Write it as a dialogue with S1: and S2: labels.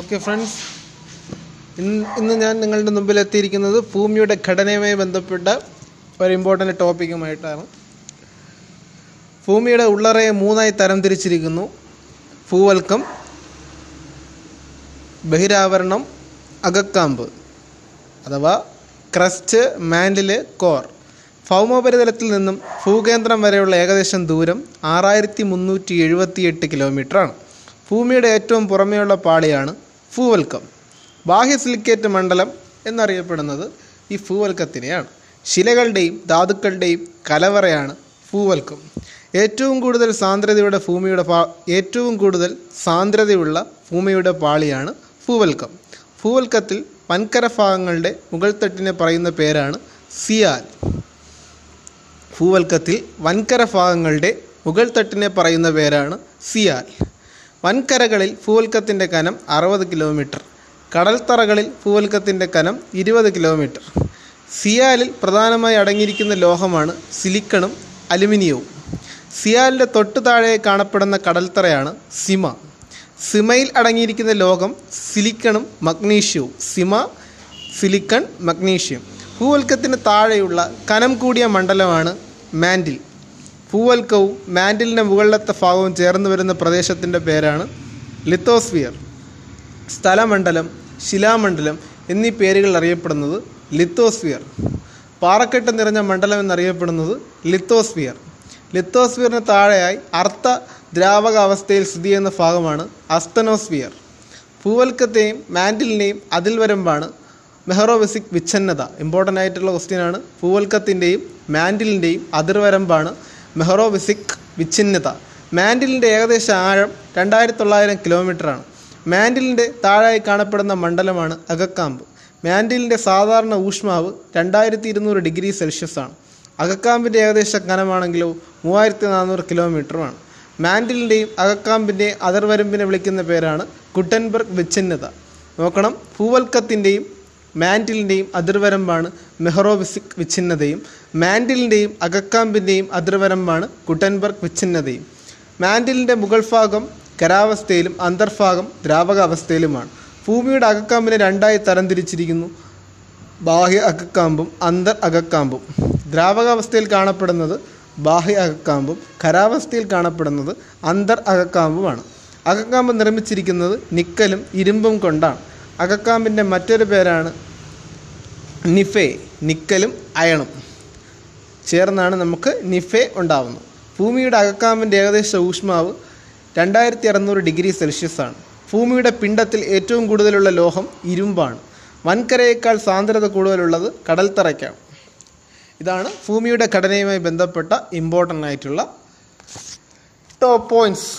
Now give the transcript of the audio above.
S1: Okay friends ഇന്ന് ഞാൻ നിങ്ങളുടെ മുമ്പിൽ എത്തിയിരിക്കുന്നത് ഭൂമിയുടെ ഘടനയുമായി ബന്ധപ്പെട്ട ഒരു ഇമ്പോർട്ടന്റ് ടോപ്പിക്കുമായിട്ടാണ് ഭൂമിയുടെ ഉള്ളറയെ മൂന്നായി തരം തിരിച്ചിരിക്കുന്നു ഭൂവൽക്കം ബഹിരാവരണം അകക്കാമ്പ് അഥവാ ക്രസ്റ്റ് മാൻഡിൽ കോർ. ഭൗമോപരിതലത്തിൽ നിന്നും ഭൂകേന്ദ്രം വരെയുള്ള ഏകദേശം ദൂരം ആറായിരത്തി മുന്നൂറ്റി എഴുപത്തിയെട്ട് കിലോമീറ്ററാണ് ഭൂമിയുടെ ഏറ്റവും പുറമേയുള്ള പാളിയാണ് ഭൂവൽക്കം. ബാഹ്യ സിലിക്കേറ്റ് മണ്ഡലം എന്നറിയപ്പെടുന്നത് ഈ ഭൂവൽക്കത്തിനെയാണ്. ശിലകളുടെയും ധാതുക്കളുടെയും കലവറയാണ് ഭൂവൽക്കം. ഏറ്റവും കൂടുതൽ സാന്ദ്രതയുടെ ഭൂമിയുടെ പാ ഏറ്റവും കൂടുതൽ സാന്ദ്രതയുള്ള ഭൂമിയുടെ പാളിയാണ് ഭൂവൽക്കം. ഭൂവൽക്കത്തിൽ വൻകര ഭാഗങ്ങളുടെ മുകൾത്തട്ടിനെ പറയുന്ന പേരാണ് സിയാൽ. ഭൂവൽക്കത്തിൽ വൻകര ഭാഗങ്ങളുടെ മുകൾത്തട്ടിനെ പറയുന്ന പേരാണ് സിയാൽ. വൻകരകളിൽ ഭൂവൽക്കത്തിന്റെ കനം അറുപത് കിലോമീറ്റർ. കടൽത്തറകളിൽ ഭൂവൽക്കത്തിന്റെ കനം ഇരുപത് കിലോമീറ്റർ. സിയാലിൽ പ്രധാനമായി അടങ്ങിയിരിക്കുന്ന ലോഹമാണ് സിലിക്കണും അലുമിനിയവും. സിയാലിന്റെ തൊട്ടു താഴെ കാണപ്പെടുന്ന കടൽത്തറയാണ് സിമ. സിമയിൽ അടങ്ങിയിരിക്കുന്ന ലോഹം സിലിക്കണും മഗ്നീഷ്യവും. സിമ സിലിക്കൺ മഗ്നീഷ്യം. ഭൂവൽക്കത്തിന് താഴെയുള്ള കനം കൂടിയ മണ്ഡലമാണ് മാൻഡിൽ. ഭൂവൽക്കവും മാൻഡിലിന്റെ മുകളിലത്തെ ഭാഗവും ചേർന്ന് വരുന്ന പ്രദേശത്തിന്റെ പേരാണ് ലിത്തോസ്ഫിയർ. സ്ഥലമണ്ഡലം ശിലാമണ്ഡലം എന്നീ പേരുകൾ അറിയപ്പെടുന്നത് ലിത്തോസ്ഫിയർ. പാറക്കെട്ട് നിറഞ്ഞ മണ്ഡലം എന്നറിയപ്പെടുന്നത് ലിത്തോസ്ഫിയർ. ലിത്തോസ്ഫിയറിന് താഴെയായി അർത്ഥ ദ്രാവകാവസ്ഥയിൽ സ്ഥിതി ചെയ്യുന്ന ഭാഗമാണ് അസ്തനോസ്ഫിയർ. ഭൂവൽക്കത്തെയും മാൻഡിലിനെയും അതിൽ വരുമ്പാണ് മെഹറോബെസിക് വിച്ഛന്നത. ഇമ്പോർട്ടന്റ് ആയിട്ടുള്ള ക്വസ്റ്റ്യനാണ് ഭൂവൽക്കത്തിന്റെയും മാൻഡിലിന്റെയും അതിർവരമ്പാണ് മെഹറോബെസിക് വിച്ഛിന്നത. മാൻഡിലിന്റെ ഏകദേശ ആഴം രണ്ടായിരത്തി തൊള്ളായിരം കിലോമീറ്ററാണ്. മാൻഡിലിന്റെ താഴായി കാണപ്പെടുന്ന മണ്ഡലമാണ് അകക്കാമ്പ്. മാൻഡിലിന്റെ സാധാരണ ഊഷ്മാവ് രണ്ടായിരത്തി ഇരുന്നൂറ് ഡിഗ്രി സെൽഷ്യസ് ആണ്. അകക്കാമ്പിന്റെ ഏകദേശ കനമാണെങ്കിലോ മൂവായിരത്തി നാനൂറ് കിലോമീറ്ററുമാണ്. മാൻഡിലിന്റെയും അകക്കാമ്പിന്റെയും അതിർവരമ്പിനെ വിളിക്കുന്ന പേരാണ് കുട്ടൻബർഗ് വിച്ഛിന്നത. നോക്കണം ഭൂവൽക്കത്തിന്റെയും മാൻഡിലിന്റെയും അതിർവരമ്പാണ് മെഹറോവിസിക് വിച്ഛിന്നതയും. മാൻഡിലിന്റെയും അകക്കാമ്പിന്റെയും അതിർവരമ്പാണ് കുട്ടൻബർഗ് വിച്ഛിന്നതയും. മാൻഡിലിന്റെ മുകൾ ഭാഗം ഖരാവസ്ഥയിലും അന്തർഭാഗം ദ്രാവകാവസ്ഥയിലുമാണ്. ഭൂമിയുടെ അകക്കാമ്പിനെ രണ്ടായി തരംതിരിച്ചിരിക്കുന്നു. ബാഹ്യ അകക്കാമ്പും അന്തർ അകക്കാമ്പും. ദ്രാവകാവസ്ഥയിൽ കാണപ്പെടുന്നത് ബാഹ്യ അകക്കാമ്പും ഖരാവസ്ഥയിൽ കാണപ്പെടുന്നത് അന്തർ അകക്കാമ്പുമാണ്. അകക്കാമ്പ് നിർമ്മിച്ചിരിക്കുന്നത് നിക്കലും ഇരുമ്പും കൊണ്ടാണ്. അകക്കാമ്പിന്റെ മറ്റൊരു പേരാണ് നിഫേ നിക്കലും അയണും. ചേർന്നാണ് നമുക്ക് നിഫെ ഉണ്ടാവുന്നത്. ഭൂമിയുടെ അകക്കാമ്പിന്റെ ഏകദേശ ഊഷ്മാവ് രണ്ടായിരത്തി അറുന്നൂറ് ഡിഗ്രി സെൽഷ്യസ് ആണ്. ഭൂമിയുടെ പിണ്ടത്തിൽ ഏറ്റവും കൂടുതലുള്ള ലോഹം ഇരുമ്പാണ്. വൻകരയേക്കാൾ സാന്ദ്രത കൂടുതലുള്ളത് കടൽത്തറയ്ക്കാണ്. ഇതാണ് ഭൂമിയുടെ ഘടനയുമായി ബന്ധപ്പെട്ട ഇമ്പോർട്ടന്റ് ആയിട്ടുള്ള ടോപ്പ് പോയിന്റ്സ്